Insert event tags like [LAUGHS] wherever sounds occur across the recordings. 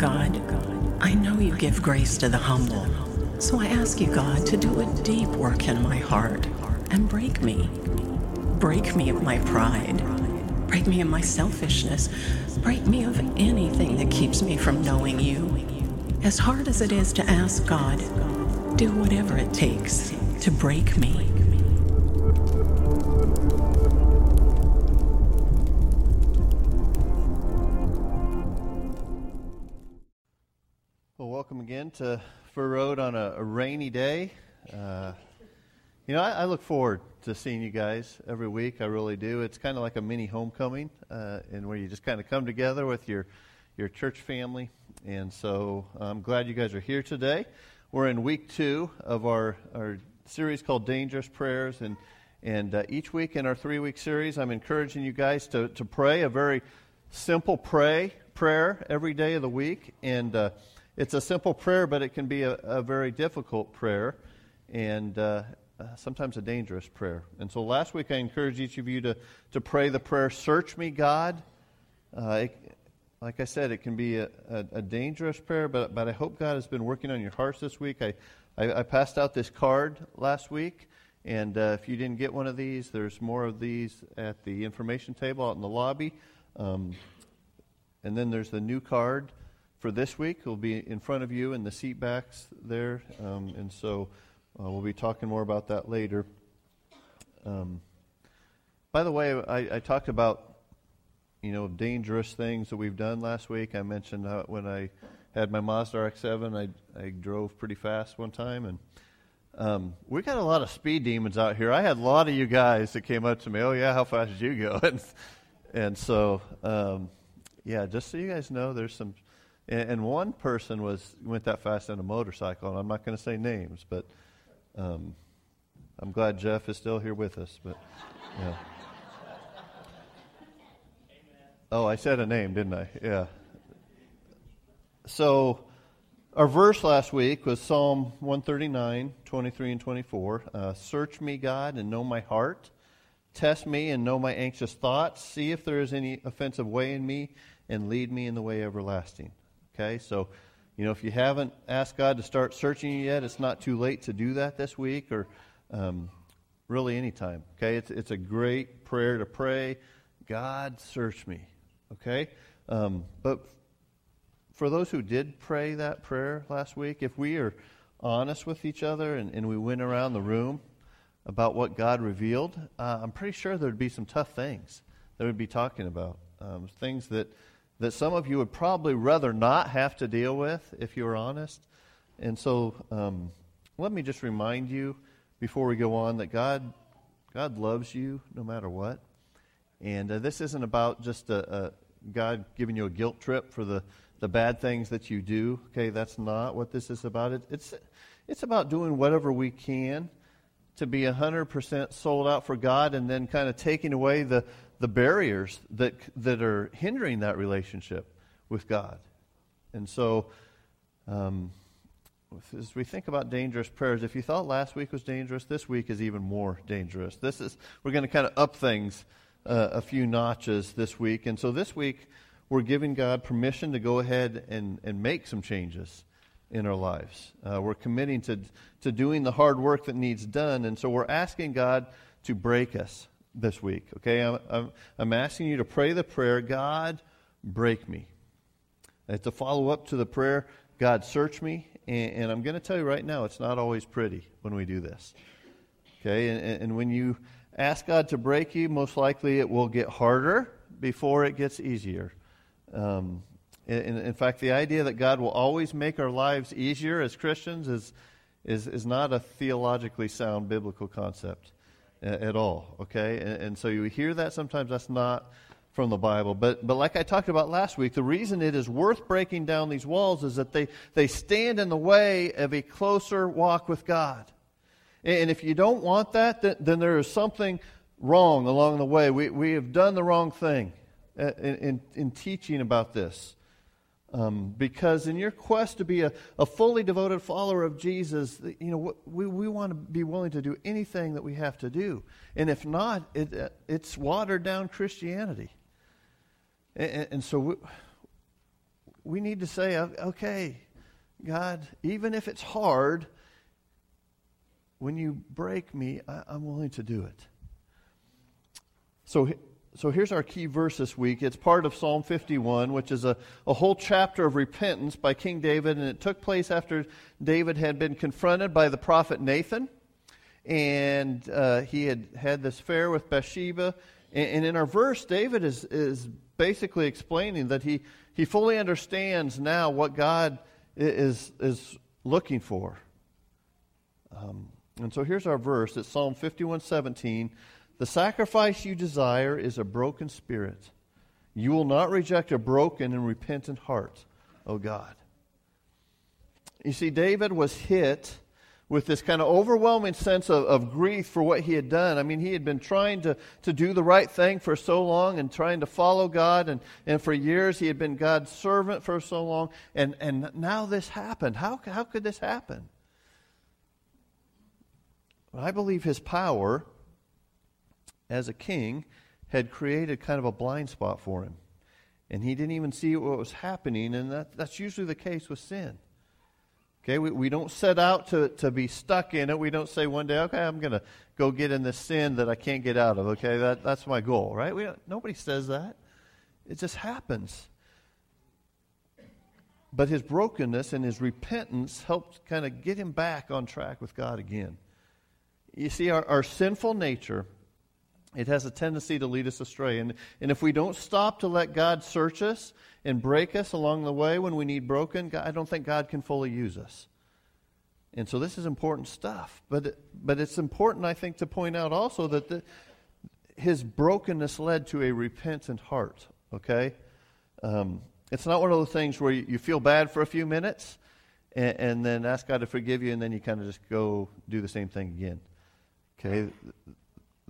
God, I know you give grace to the humble. So I ask you, God, to do a deep work in my heart and break me. Break me of my pride. Break me of my selfishness. Break me of anything that keeps me from knowing you. As hard as it is to ask God, do whatever it takes to break me. Again to Fur Road on a, a rainy day. Uh, you know, I, I, look forward to seeing you guys every week. I really do. It's kind of like a mini homecoming, uh, and where you just kind of come together with your your church family. And so I'm glad you guys are here today. We're in week two of our our series called Dangerous Prayers, and and uh, each week in our three week series, I'm encouraging you guys to to pray a very simple pray prayer every day of the week, and uh, it's a simple prayer, but it can be a, a very difficult prayer. And uh, uh, sometimes a dangerous prayer. And so last week I encouraged each of you to, to pray the prayer, Search me, God. Uh, it, like I said, it can be a, a, a, dangerous prayer, but, but I hope God has been working on your hearts this week. I, I, I passed out this card last week, and uh, if you didn't get one of these, there's more of these at the information table out in the lobby. Um, and then there's the new card for this week. It'll be in front of you in the seat backs there. Um, and so uh, we'll be talking more about that later. Um, by the way, I, I, talked about you know dangerous things that we've done last week. I mentioned when I had my Mazda RX-7, I, I drove pretty fast one time, and um, we got a lot of speed demons out here. I had a lot of you guys that came up to me. Oh yeah, how fast did you go? [LAUGHS] and, and so um, yeah, just so you guys know, there's some. And, and one person was went that fast on a motorcycle, and I'm not going to say names, but um, I'm glad Jeff is still here with us, but yeah. Oh, I said a name, didn't I? Yeah. So, our verse last week was Psalm 139, 23 and 24. Uh, Search me, God, and know my heart. Test me and know my anxious thoughts. See if there is any offensive way in me, and lead me in the way everlasting. Okay, so you know, if you haven't asked God to start searching you yet, it's not too late to do that this week or um, really anytime. Okay, it's, it's a great prayer to pray. God, search me. Okay, um, but for those who did pray that prayer last week, if we are honest with each other and, and we went around the room about what God revealed, uh, I'm pretty sure there'd be some tough things that we'd be talking about. Um, things that that some of you would probably rather not have to deal with, if you were honest. And so, um, let me just remind you before we go on that God, God loves you no matter what. And uh, this isn't about just a, a God giving you a guilt trip for the, the bad things that you do. Okay, that's not what this is about. It, it's, it's about doing whatever we can to be 100% sold out for God and then kind of taking away the, the barriers that, that are hindering that relationship with God. And so, um, as we think about dangerous prayers, if you thought last week was dangerous, this week is even more dangerous. This is we're going to kind of up things uh, a few notches this week, and so this week we're giving God permission to go ahead and, and make some changes in our lives. Uh, we're committing to to doing the hard work that needs done, and so we're asking God to break us this week. Okay, I'm, I'm, I'm asking you to pray the prayer, God, break me. And to follow up to the prayer, God, search me. And, and I'm going to tell you right now, it's not always pretty when we do this. Okay, and, and when you ask God to break you, most likely it will get harder before it gets easier. Um, in, in, fact, the idea that God will always make our lives easier as Christians is, is, is not a theologically sound biblical concept at all. Okay, and, and, so you hear that sometimes that's not from the Bible. But but like I talked about last week, the reason it is worth breaking down these walls is that they they stand in the way of a closer walk with God. And if you don't want that, then, then there is something wrong along the way. We we have done the wrong thing uh, in, in, in teaching about this. Um, because in your quest to be a, a fully devoted follower of Jesus, you know, we, we want to be willing to do anything that we have to do. And if not, it, uh, it's watered down Christianity. And, and so we, we need to say, okay, God, even if it's hard, when you break me, I, am willing to do it. So, so here's our key verse this week. It's part of Psalm 51, which is a, a whole chapter of repentance by King David, and it took place after David had been confronted by the prophet Nathan, and uh, he had had this affair with Bathsheba. And, and in our verse, David is, is basically explaining that he, he fully understands now what God is, is looking for. Um, and so here's our verse. It's Psalm 51 17. The sacrifice you desire is a broken spirit. You will not reject a broken and repentant heart, O God. You see, David was hit with this kind of overwhelming sense of, of grief for what he had done. I mean, he had been trying to, to do the right thing for so long and trying to follow God, and, and for years he had been God's servant for so long, and, and now this happened. How, how could this happen? I believe his power as a king had created kind of a blind spot for him. And he didn't even see what was happening, and that, that's usually the case with sin. Okay, we, we don't set out to, to be stuck in it. We don't say one day, okay, I'm going to go get in this sin that I can't get out of. Okay, that, that's my goal, right? We nobody says that. It just happens. But his brokenness and his repentance helped kind of get him back on track with God again. You see, our, our sinful nature, it has a tendency to lead us astray. And, and if we don't stop to let God search us and break us along the way when we need broken, I don't think God can fully use us. And so this is important stuff. But, but it's important, I think, to point out also that the, his brokenness led to a repentant heart, okay? Um, it's not one of those things where you, you feel bad for a few minutes and, and, then ask God to forgive you and then you kind of just go do the same thing again. Okay?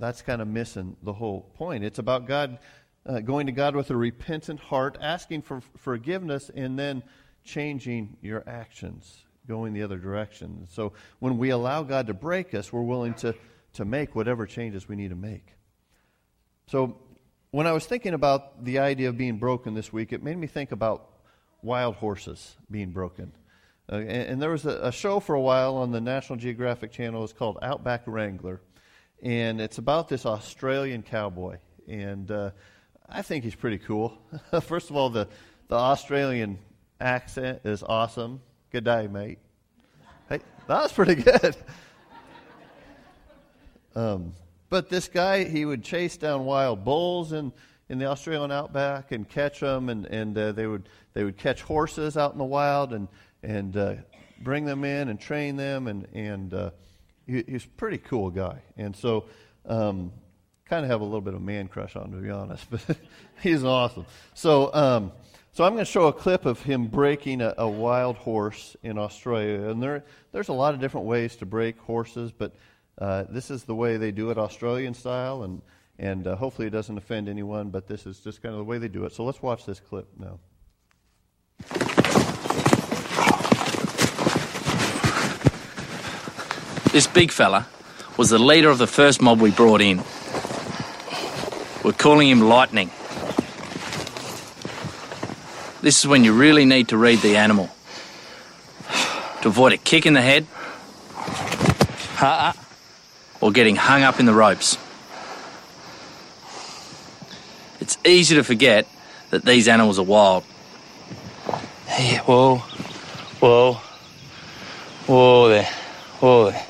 That's kind of missing the whole point. It's about God uh, going to God with a repentant heart, asking for forgiveness, and then changing your actions, going the other direction. So when we allow God to break us, we're willing to, to make whatever changes we need to make. So when I was thinking about the idea of being broken this week, it made me think about wild horses being broken. Uh, and, and, there was a, a, show for a while on the National Geographic Channel. It's called Outback Wrangler. And it's about this Australian cowboy. And uh, I think he's pretty cool. [LAUGHS] First of all, the, the Australian accent is awesome. Good day, mate. Hey, that was pretty [LAUGHS] good. um, but this guy, he would chase down wild bulls in, in the Australian outback and catch them, and, and uh, they, would, they would catch horses out in the wild and, and uh, bring them in and train them. And, and uh, he, he's a pretty cool guy. And so um, kind of have a little bit of man crush on, him, to be honest, [LAUGHS] but he's awesome. So, um, so I'm going to show a clip of him breaking a, a, wild horse in Australia, and there, there's a lot of different ways to break horses, but uh, this is the way they do it, Australian style, and and uh, hopefully it doesn't offend anyone, but this is just kind of the way they do it. So let's watch this clip now. This big fella was the leader of the first mob we brought in. We're calling him Lightning. This is when you really need to read the animal. To avoid a kick in the head, or getting hung up in the ropes. It's easy to forget that these animals are wild. Whoa, whoa, whoa there, whoa there,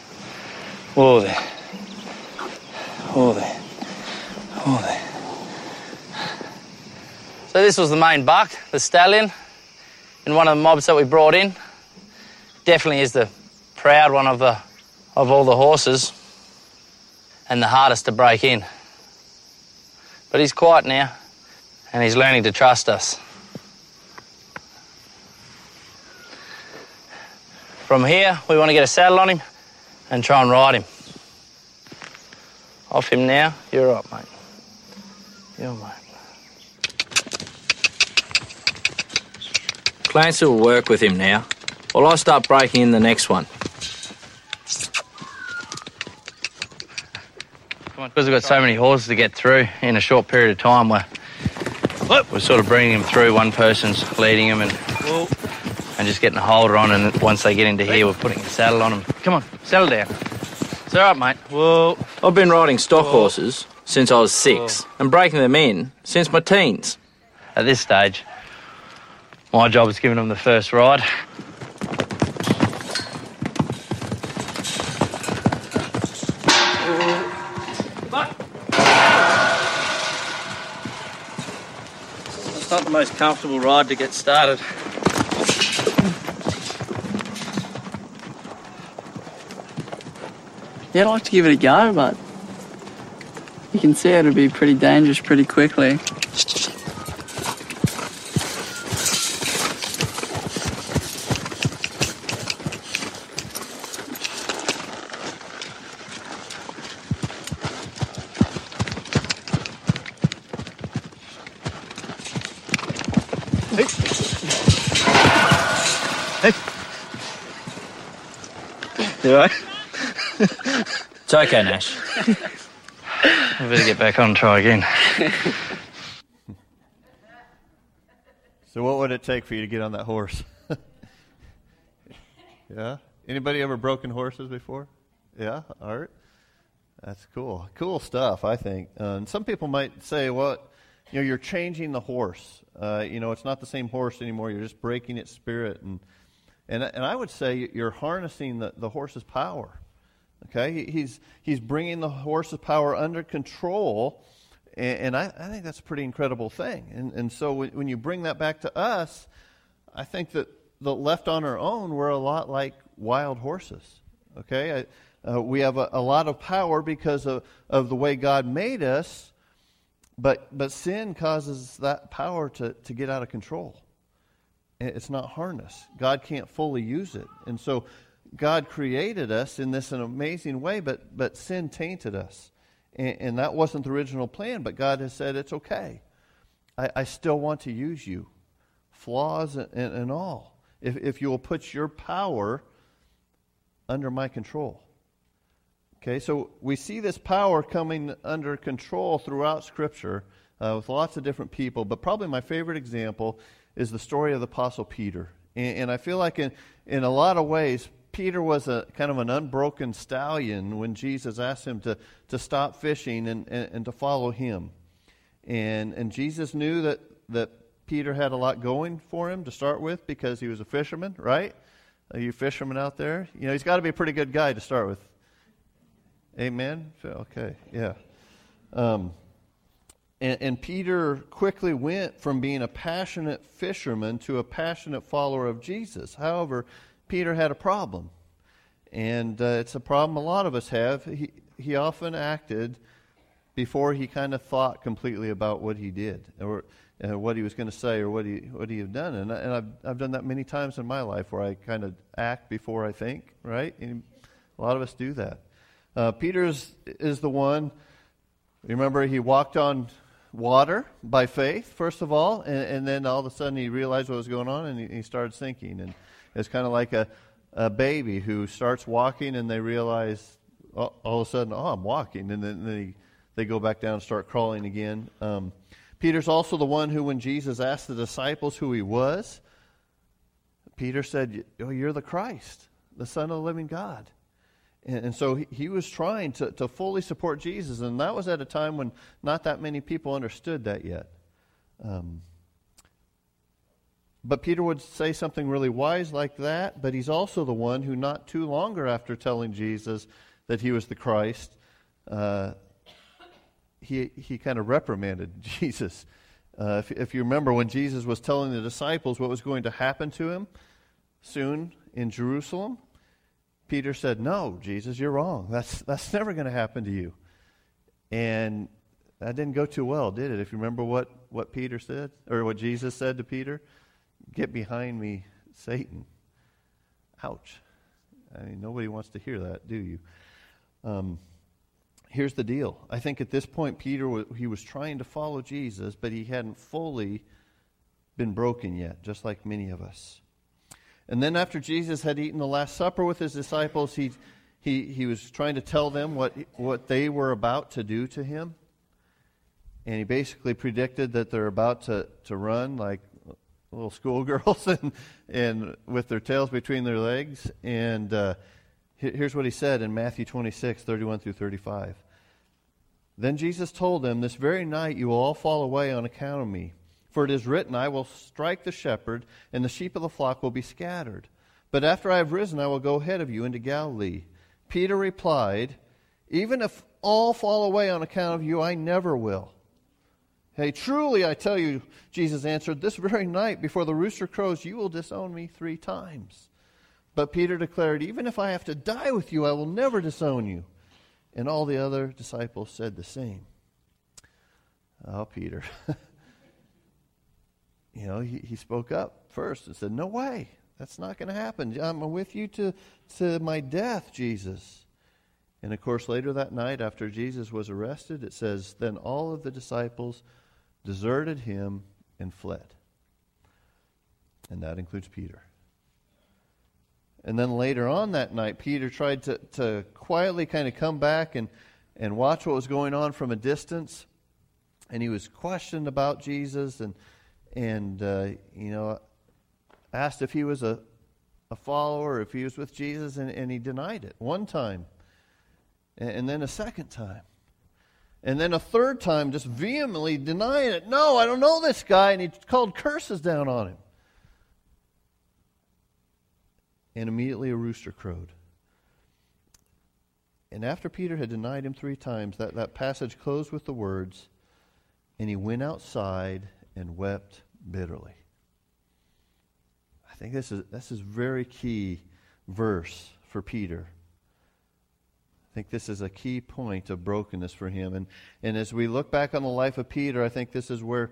there. Oh there. So this was the main buck, the stallion, and one of the mobs that we brought in. Definitely is the proud one of the of all the horses and the hardest to break in. But he's quiet now and he's learning to trust us. From here, we want to get a saddle on him and try and ride him. Off him now. You're right, mate. You're mate. Clancy will work with him now, while I start breaking in the next one. Come on, because we've got so many horses to get through in a short period of time, we're, We're sort of bringing them through. One person's leading them and and just getting a holder on. And once they get into here, we're putting a saddle on them. Come on, settle down. It's all right, mate. Whoa. I've been riding stock horses since I was six and breaking them in since my teens. At this stage, my job is giving them the first ride. It's not the most comfortable ride to get started. Yeah, I'd like to give it a go, but you can see it'll be pretty dangerous pretty quickly. It's okay, Nash. I [LAUGHS] better get back on and try again. So, what would it take for you to get on that horse? [LAUGHS] yeah. Anybody ever broken horses before? Yeah, Art. That's cool. Cool stuff, I think. Uh, and some people might say, "Well, you know, you're changing the horse. Uh, you know, it's not the same horse anymore. You're just breaking its spirit." And and and I would say you're harnessing the, the horse's power. Okay, he's he's bringing the horse's power under control, and, and I, I think that's a pretty incredible thing. And and so when, when you bring that back to us, I think that the left on our own, we're a lot like wild horses. Okay, I, uh, we have a, a lot of power because of, of the way God made us, but but sin causes that power to, to get out of control. It's not harnessed. God can't fully use it, and so God created us in this an amazing way, but but sin tainted us, and, and that wasn't the original plan. But God has said it's okay. I, I still want to use you, flaws and, and, and all. If if you will put your power under my control. Okay, so we see this power coming under control throughout Scripture uh, with lots of different people, but probably my favorite example is the story of the Apostle Peter. And, and I feel like in, in a lot of ways, Peter was a kind of an unbroken stallion when Jesus asked him to, to stop fishing and, and, and to follow him. And, and Jesus knew that, that Peter had a lot going for him to start with because he was a fisherman, right? Are you fishermen out there? You know, he's got to be a pretty good guy to start with. Amen? Okay, yeah. Um, and, and Peter quickly went from being a passionate fisherman to a passionate follower of Jesus. However, Peter had a problem. And uh, it's a problem a lot of us have. He, he often acted before he kind of thought completely about what he did or uh, what he was going to say or what he, what he had done. And, and I've, I've done that many times in my life where I kind of act before I think, right? And a lot of us do that. Uh, Peter is, is the one, remember, he walked on water by faith, first of all, and, and then all of a sudden he realized what was going on and he, he started sinking. And it's kind of like a, a baby who starts walking and they realize all, all of a sudden, oh, I'm walking. And then they, they go back down and start crawling again. Um, Peter's also the one who, when Jesus asked the disciples who he was, Peter said, oh, You're the Christ, the Son of the living God. And, and so he, he was trying to, to fully support Jesus, and that was at a time when not that many people understood that yet. Um, but Peter would say something really wise like that, but he's also the one who, not too longer after telling Jesus that he was the Christ, uh, he, he kind of reprimanded [LAUGHS] Jesus. Uh, if, if you remember when Jesus was telling the disciples what was going to happen to him soon in Jerusalem, Peter said, No, Jesus, you're wrong. That's, that's never going to happen to you. And that didn't go too well, did it? If you remember what, what Peter said, or what Jesus said to Peter, Get behind me, Satan. Ouch. I mean, nobody wants to hear that, do you? Um, here's the deal. I think at this point, Peter he was trying to follow Jesus, but he hadn't fully been broken yet, just like many of us. And then after Jesus had eaten the Last Supper with his disciples, he, he, he was trying to tell them what, what they were about to do to him. and he basically predicted that they're about to, to run like little schoolgirls [LAUGHS] and, and with their tails between their legs. And uh, here's what he said in Matthew 26, 31 through 35. Then Jesus told them, This very night you will all fall away on account of me. For it is written, I will strike the shepherd, and the sheep of the flock will be scattered. But after I have risen, I will go ahead of you into Galilee. Peter replied, Even if all fall away on account of you, I never will. Hey, truly I tell you, Jesus answered, this very night before the rooster crows, you will disown me three times. But Peter declared, Even if I have to die with you, I will never disown you. And all the other disciples said the same. Oh, Peter. [LAUGHS] you know, he, he spoke up first and said, No way. That's not going to happen. I'm with you to, to my death, Jesus. And of course, later that night, after Jesus was arrested, it says, Then all of the disciples deserted him and fled. And that includes Peter. And then later on that night, Peter tried to, to quietly kind of come back and, and watch what was going on from a distance. And he was questioned about Jesus and, and uh, you know, asked if he was a, a follower, if he was with Jesus, and, and he denied it one time. And, and then a second time. And then a third time, just vehemently denying it. No, I don't know this guy. And he called curses down on him. And immediately a rooster crowed. And after Peter had denied him three times, that, that passage closed with the words, And he went outside and wept bitterly. I think this is, this is very key verse for Peter. I think this is a key point of brokenness for him. And, and as we look back on the life of Peter, I think this is where,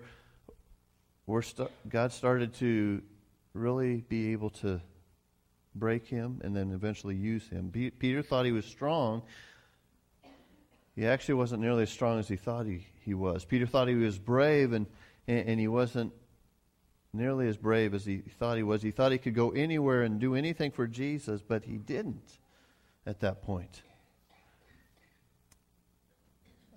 where st- God started to really be able to break him and then eventually use him. Peter thought he was strong. He actually wasn't nearly as strong as he thought he, he was. Peter thought he was brave, and, and, and he wasn't nearly as brave as he thought he was. He thought he could go anywhere and do anything for Jesus, but he didn't at that point.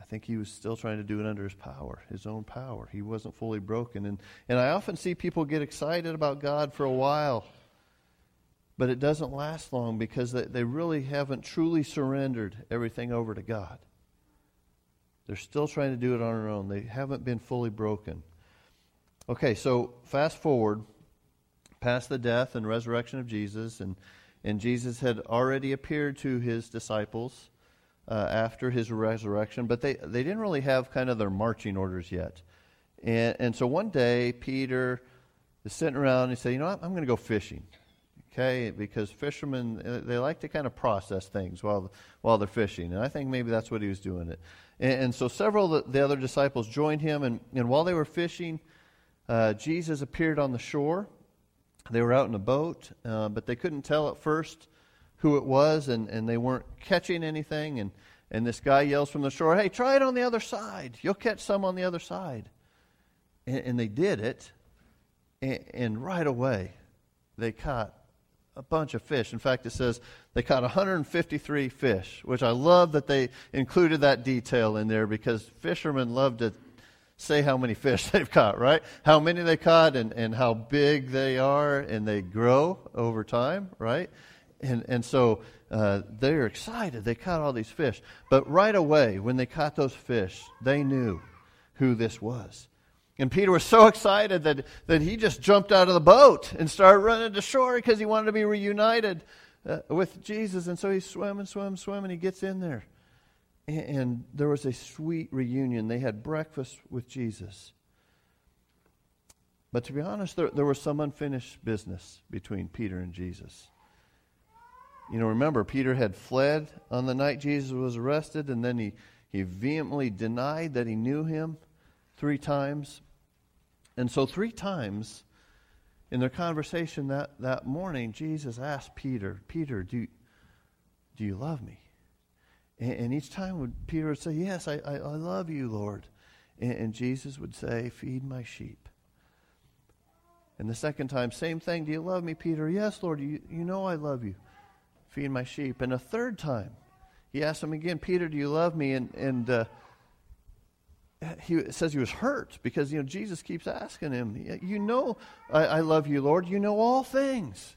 I think he was still trying to do it under his power, his own power. He wasn't fully broken. And, and I often see people get excited about God for a while, but it doesn't last long because they, they really haven't truly surrendered everything over to God. They're still trying to do it on their own. They haven't been fully broken. Okay, so fast forward past the death and resurrection of Jesus, and, and Jesus had already appeared to his disciples uh, after his resurrection, but they, they didn't really have kind of their marching orders yet. And, and so one day, Peter is sitting around and he said, You know what? I'm going to go fishing. Okay, because fishermen uh, they like to kind of process things while while they're fishing, and I think maybe that's what he was doing it. And, and so several of the, the, other disciples joined him, and, and while they were fishing, uh, Jesus appeared on the shore. They were out in a boat, uh, but they couldn't tell at first who it was, and, and they weren't catching anything. And, and this guy yells from the shore, Hey, try it on the other side. You'll catch some on the other side. And, and they did it, and, and right away they caught a bunch of fish. In fact, it says they caught 153 fish, which I love that they included that detail in there because fishermen love to say how many fish [LAUGHS] they've caught, right? How many they caught and, and how big they are, and they grow over time, right? And, and so uh, they're excited. They caught all these fish. But right away, when they caught those fish, they knew who this was. And Peter was so excited that, that he just jumped out of the boat and started running to shore because he wanted to be reunited uh, with Jesus. And so he swam and swam and swam, and he gets in there. And, and there was a sweet reunion. They had breakfast with Jesus. But to be honest, there, there was some unfinished business between Peter and Jesus. You know, remember, Peter had fled on the night Jesus was arrested, and then he, he vehemently denied that he knew him three times. And so, three times in their conversation that, that morning, Jesus asked Peter, Peter, do, do you love me? And, and each time would Peter would say, Yes, I, I, I love you, Lord. And, and Jesus would say, Feed my sheep. And the second time, same thing. Do you love me, Peter? Yes, Lord. You, you know I love you feed my sheep. And a third time, he asked him again, Peter, do you love me? And, and, uh, he says he was hurt because you know Jesus keeps asking him, "You know, I, I love you, Lord. You know all things."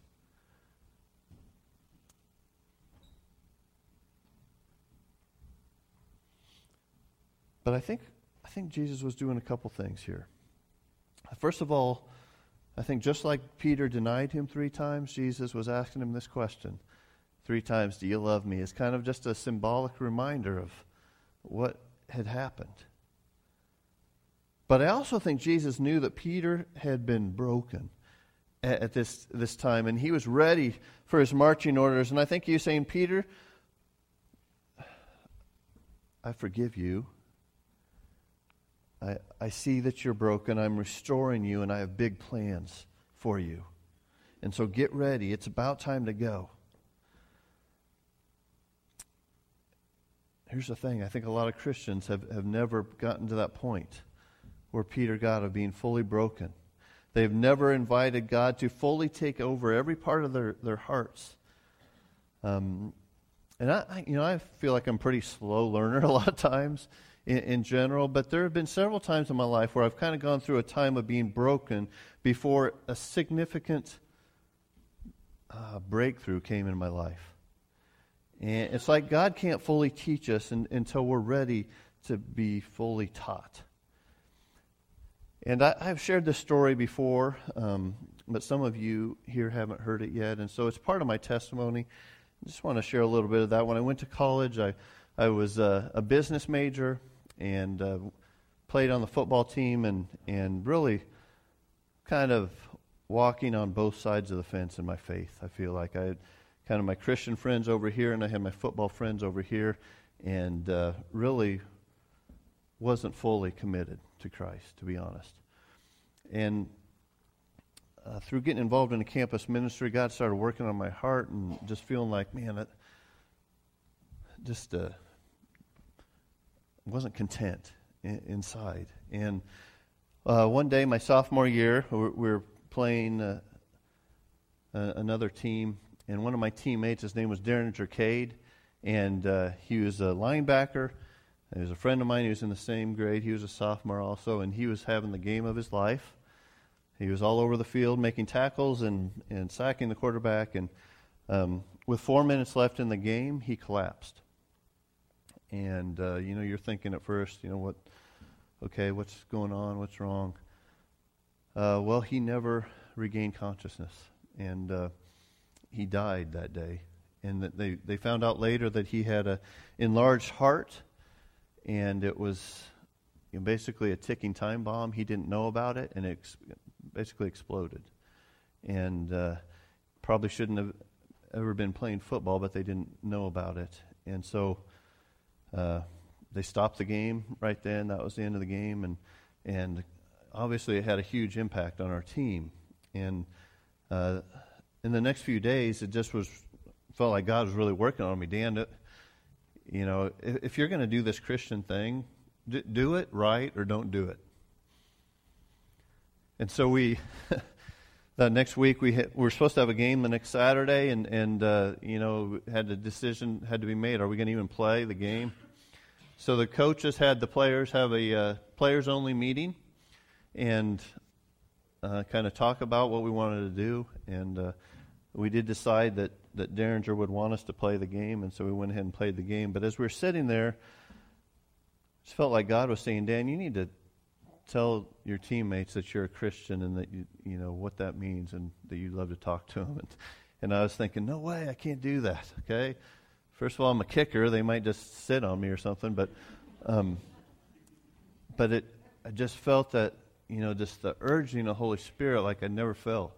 But I think I think Jesus was doing a couple things here. First of all, I think just like Peter denied him three times, Jesus was asking him this question three times, Do you love me? is kind of just a symbolic reminder of what had happened. But I also think Jesus knew that Peter had been broken at, at this, this time, and he was ready for his marching orders. And I think was saying, Peter, I forgive you. I, I see that you're broken. I'm restoring you, and I have big plans for you. And so get ready. It's about time to go. Here's the thing I think a lot of Christians have, have never gotten to that point where Peter got of being fully broken. They've never invited God to fully take over every part of their, their hearts. Um, and I, you know, I feel like I'm pretty slow learner [LAUGHS] a lot of times in, in general, but there have been several times in my life where I've kind of gone through a time of being broken before a significant uh, breakthrough came in my life. And it's like God can't fully teach us in, until we're ready to be fully taught. And I, have shared this story before, um, but some of you here haven't heard it yet. And so it's part of my testimony. I just want to share a little bit of that. When I went to college, I, I was a, a business major and uh, played on the football team and, and really kind of walking on both sides of the fence in my faith. I feel like I had kind of my Christian friends over here and I had my football friends over here and uh, really wasn't fully committed to Christ, to be honest. And uh, through getting involved in a campus ministry, God started working on my heart and just feeling like, man, that just uh, wasn't content in, inside. And uh, one day, my sophomore year, we were playing uh, another team, and one of my teammates, his name was Darren Jercade, and uh, he was a linebacker. He was a friend of mine. He was in the same grade. He was a sophomore also, and he was having the game of his life. He was all over the field making tackles and, and sacking the quarterback. And um, with four minutes left in the game, he collapsed. And, uh, you know, you're thinking at first, you know, what, okay, what's going on? What's wrong? Uh, well, he never regained consciousness. And uh, he died that day. And that they, they found out later that he had an enlarged heart, and it was you know, basically a ticking time bomb. He didn't know about it, and it ex- basically exploded. And uh, probably shouldn't have ever been playing football, but they didn't know about it. And so uh, they stopped the game right then. That was the end of the game, and and obviously it had a huge impact on our team. And uh, in the next few days, it just was felt like God was really working on me. Dan, you know, if, if you're going to do this Christian thing, d- do it right or don't do it. And so we. [LAUGHS] that next week we, hit, we were supposed to have a game the next Saturday, and and uh, you know had a decision had to be made. Are we going to even play the game? So the coaches had the players have a uh, players only meeting and uh, kind of talk about what we wanted to do. And uh, we did decide that, that Derringer would want us to play the game, and so we went ahead and played the game. But as we were sitting there, it felt like God was saying, Dan, you need to tell your teammates that you're a Christian and that you, you know what that means and that you love to talk to them. And, and I was thinking, no way, I can't do that, okay? First of all, I'm a kicker. They might just sit on me or something, but, um, but it, I just felt that, you know, just the urging of the Holy Spirit like I never felt.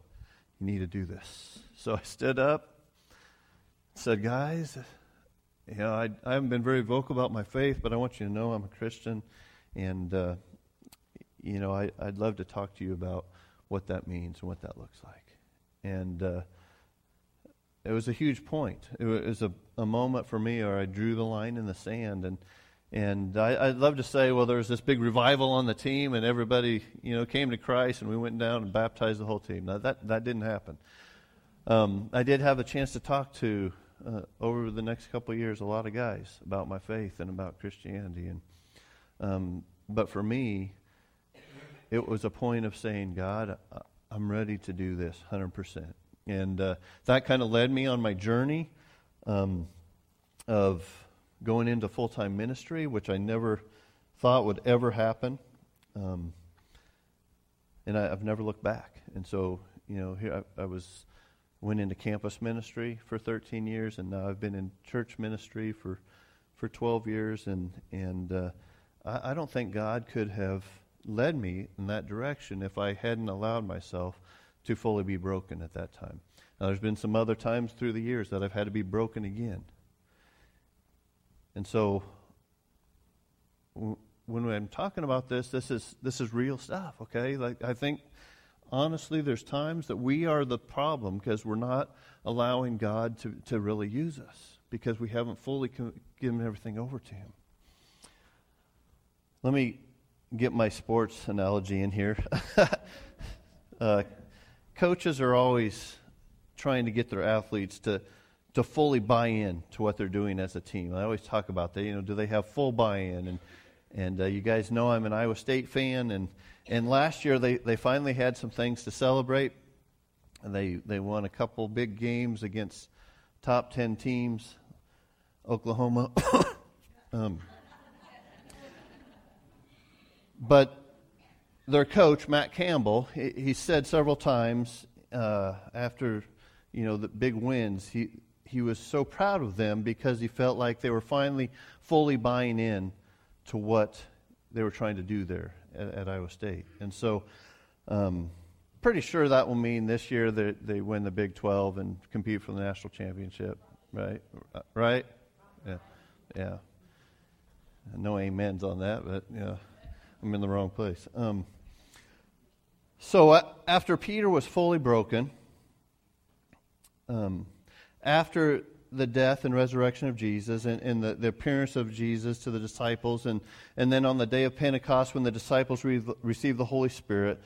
You need to do this. So I stood up, said, guys, you know, I, I haven't been very vocal about my faith, but I want you to know I'm a Christian, and uh, you know, I, would love to talk to you about what that means and what that looks like. And uh, it was a huge point. It was a, a moment for me where I drew the line in the sand. And, and I, would love to say, well, there was this big revival on the team and everybody, you know, came to Christ and we went down and baptized the whole team. Now, that, that didn't happen. Um, I did have a chance to talk to, uh, over the next couple years, a lot of guys about my faith and about Christianity. And um, but for me, it was a point of saying, God, I'm ready to do this 100%. And uh, that kind of led me on my journey um, of going into full time ministry, which I never thought would ever happen. Um, and I, have never looked back. And so, you know, here I, I, was went into campus ministry for 13 years, and now I've been in church ministry for for 12 years, and and uh, I, I don't think God could have led me in that direction if I hadn't allowed myself to fully be broken at that time. Now, there's been some other times through the years that I've had to be broken again. And so, when I'm talking about this, this is this is real stuff. Okay, like I think honestly, there's times that we are the problem because we're not allowing God to to really use us because we haven't fully given everything over to Him. Let me get my sports analogy in here. [LAUGHS] uh, coaches are always trying to get their athletes to to fully buy in to what they're doing as a team. I always talk about that. You know, do they have full buy-in? And and uh, you guys know I'm an Iowa State fan, and and last year they, they finally had some things to celebrate. And they they won a couple big games against top ten teams, Oklahoma. [COUGHS] um, but their coach Matt Campbell, he, he said several times uh, after you know the big wins, he he was so proud of them because he felt like they were finally fully buying in to what they were trying to do there at, at Iowa State. And so, um, pretty sure that will mean this year that they win the Big 12 and compete for the national championship, right? Right? Yeah. Yeah. No amens on that, but yeah, I'm in the wrong place. Um, so uh, after Peter was fully broken, um, after the death and resurrection of Jesus and, and the, the, appearance of Jesus to the disciples, and, and then on the day of Pentecost, when the disciples re- receive the Holy Spirit,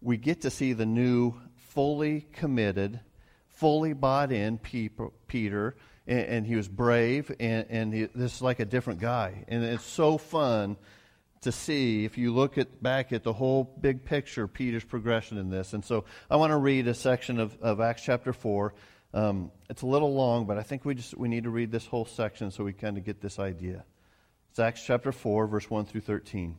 we get to see the new, fully committed, fully bought in Peter, and, and he was brave, and, and he, this is like a different guy. And it's so fun to see if you look at back at the whole big picture peter's progression in this. And so i want to read a section of, of acts chapter 4 um, it's a little long, but I think we just we need to read this whole section so we kind of get this idea. It's Acts chapter 4, verse 1 through 13.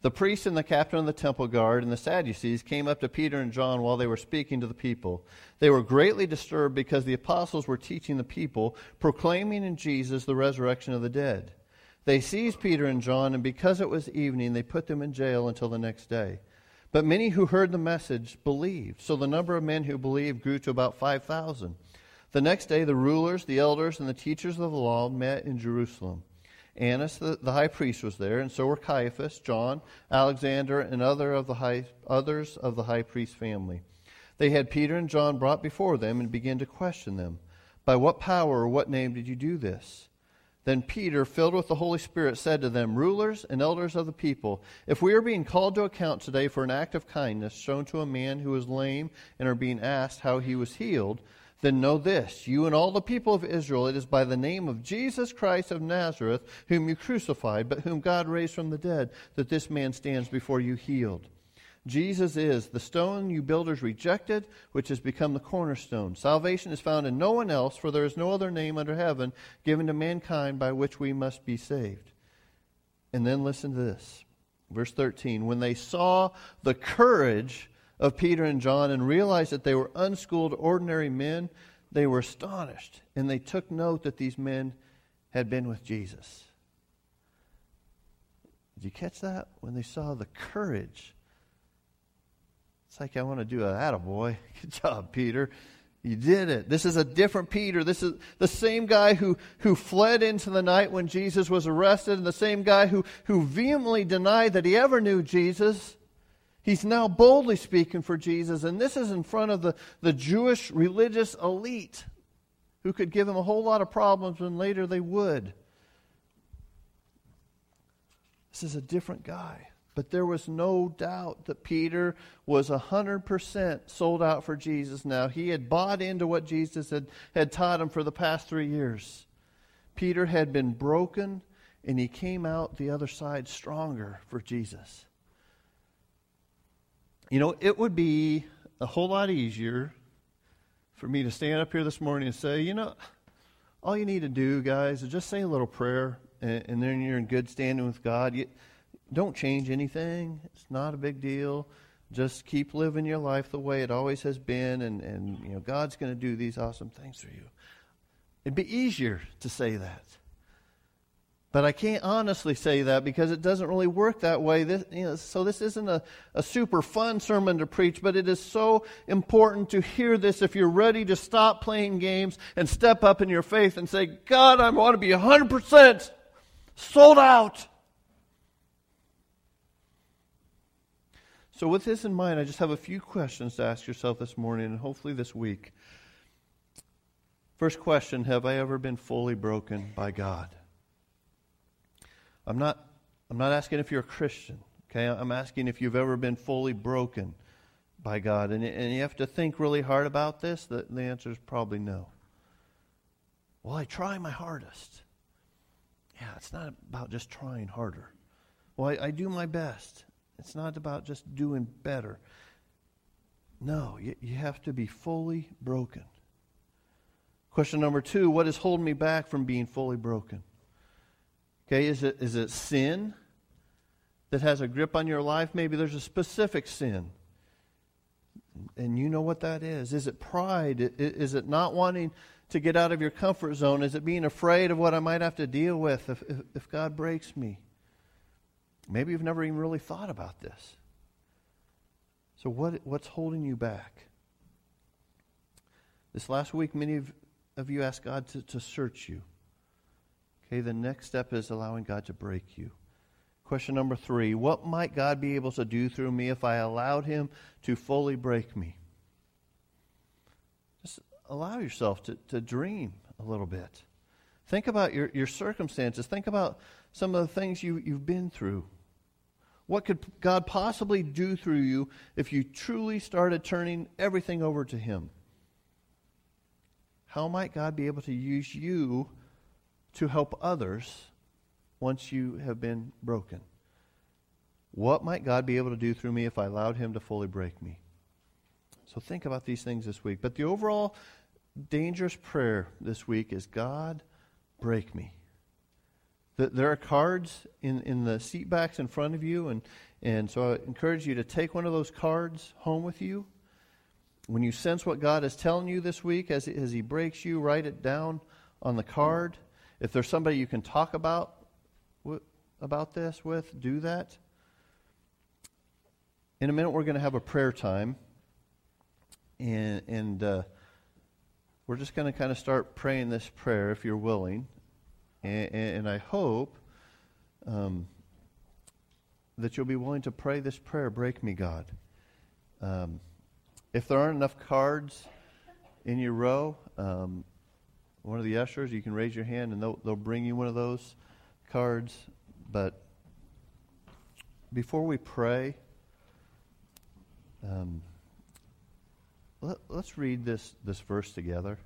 The priest and the captain of the temple guard and the Sadducees came up to Peter and John while they were speaking to the people. They were greatly disturbed because the apostles were teaching the people, proclaiming in Jesus the resurrection of the dead. They seized Peter and John, and because it was evening, they put them in jail until the next day. But many who heard the message believed. So the number of men who believed grew to about 5,000. The next day, the rulers, the elders, and the teachers of the law met in Jerusalem. Annas, the, the high priest, was there, and so were Caiaphas, John, Alexander, and other of the high, others of the high priest family. They had Peter and John brought before them and began to question them. By what power or what name did you do this? Then Peter, filled with the Holy Spirit, said to them, Rulers and elders of the people, if we are being called to account today for an act of kindness shown to a man who was lame and are being asked how he was healed, then know this, you and all the people of Israel, it is by the name of Jesus Christ of Nazareth, whom you crucified, but whom God raised from the dead, that this man stands before you healed. Jesus is the stone you builders rejected, which has become the cornerstone. Salvation is found in no one else, for there is no other name under heaven given to mankind by which we must be saved. And then listen to this. Verse 13. When they saw the courage of Peter and John and realized that they were unschooled, ordinary men, they were astonished. And they took note that these men had been with Jesus. Did you catch that? When they saw the courage it's like I want to do a attaboy. [LAUGHS] Good job, Peter. You did it. This is a different Peter. This is the same guy who, who fled into the night when Jesus was arrested, and the same guy who, who vehemently denied that he ever knew Jesus. He's now boldly speaking for Jesus, and this is in front of the, the Jewish religious elite who could give him a whole lot of problems, and later they would. This is a different guy. But there was no doubt that Peter was 100% sold out for Jesus now. He had bought into what Jesus had, had taught him for the past three years. Peter had been broken and he came out the other side stronger for Jesus. You know, it would be a whole lot easier for me to stand up here this morning and say, you know, all you need to do, guys, is just say a little prayer, and, and then you're in good standing with God. You, don't change anything. It's not a big deal. Just keep living your life the way it always has been, and, and you know God's going to do these awesome things for you. It'd be easier to say that. But I can't honestly say that because it doesn't really work that way. This, you know, so this isn't a, a super fun sermon to preach, but it is so important to hear this if you're ready to stop playing games and step up in your faith and say, God, I want to be 100% sold out. So, with this in mind, I just have a few questions to ask yourself this morning and hopefully this week. First question Have I ever been fully broken by God? I'm not, I'm not asking if you're a Christian, okay? I'm asking if you've ever been fully broken by God. And, and you have to think really hard about this. The, the answer is probably no. Well, I try my hardest. Yeah, it's not about just trying harder. Well, I, I do my best. It's not about just doing better. No, you, you have to be fully broken. Question number two what is holding me back from being fully broken? Okay, is it, is it sin that has a grip on your life? Maybe there's a specific sin. And you know what that is. Is it pride? Is it not wanting to get out of your comfort zone? Is it being afraid of what I might have to deal with if, if, if God breaks me? Maybe you've never even really thought about this. So, what, what's holding you back? This last week, many of, of you asked God to, to search you. Okay, the next step is allowing God to break you. Question number three What might God be able to do through me if I allowed Him to fully break me? Just allow yourself to, to dream a little bit. Think about your, your circumstances. Think about some of the things you, you've been through. What could God possibly do through you if you truly started turning everything over to Him? How might God be able to use you to help others once you have been broken? What might God be able to do through me if I allowed Him to fully break me? So think about these things this week. But the overall dangerous prayer this week is God, break me. There are cards in, in the seat backs in front of you, and, and so I encourage you to take one of those cards home with you. When you sense what God is telling you this week as, as He breaks you, write it down on the card. If there's somebody you can talk about about this with, do that. In a minute, we're going to have a prayer time, and, and uh, we're just going to kind of start praying this prayer if you're willing. And, and I hope um, that you'll be willing to pray this prayer Break me, God. Um, if there aren't enough cards in your row, um, one of the ushers, you can raise your hand and they'll, they'll bring you one of those cards. But before we pray, um, let, us read this, this verse together.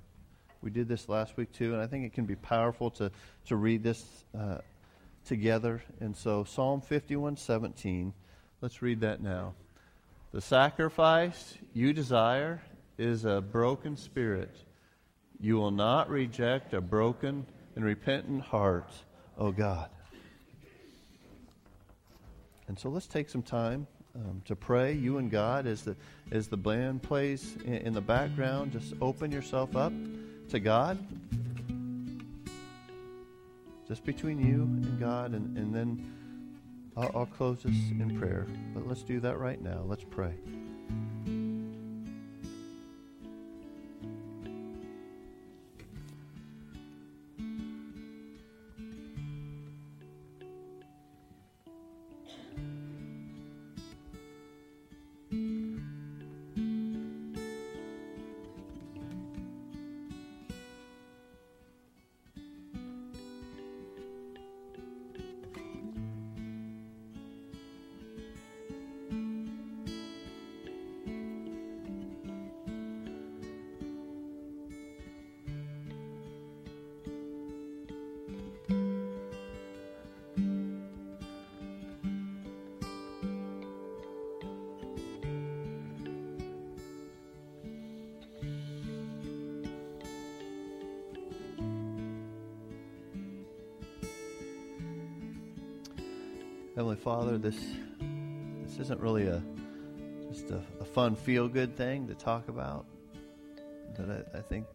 We did this last week too, and I think it can be powerful to, to read this uh, together. And so, Psalm 51 17, let's read that now. The sacrifice you desire is a broken spirit. You will not reject a broken and repentant heart, O God. And so let's take some time um, to pray, you and God, as the, as the band plays in, in the background. Just open yourself up to God, just between you and God, and, and then I'll, I'll close this in prayer. But let's do that right now. Let's pray. This this isn't really a just a, a fun feel good thing to talk about, but I, I think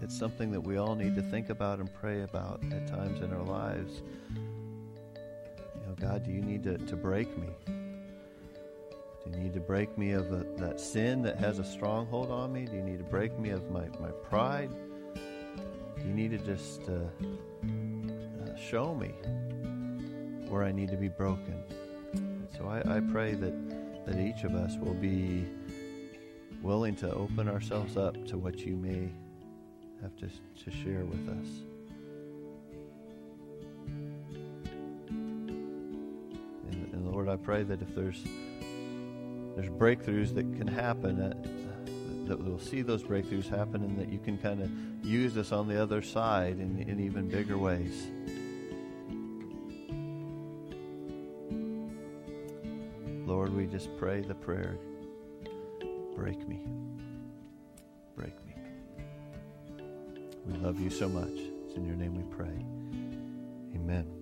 it's something that we all need to think about and pray about at times in our lives. You know, God, do you need to, to break me? Do you need to break me of a, that sin that has a stronghold on me? Do you need to break me of my, my pride? Do you need to just uh, uh, show me where I need to be broken? So I, I pray that, that each of us will be willing to open ourselves up to what you may have to, to share with us. And, and Lord, I pray that if there's there's breakthroughs that can happen, uh, that we'll see those breakthroughs happen, and that you can kind of use us on the other side in, in even bigger ways. Lord, we just pray the prayer break me. Break me. We love you so much. It's in your name we pray. Amen.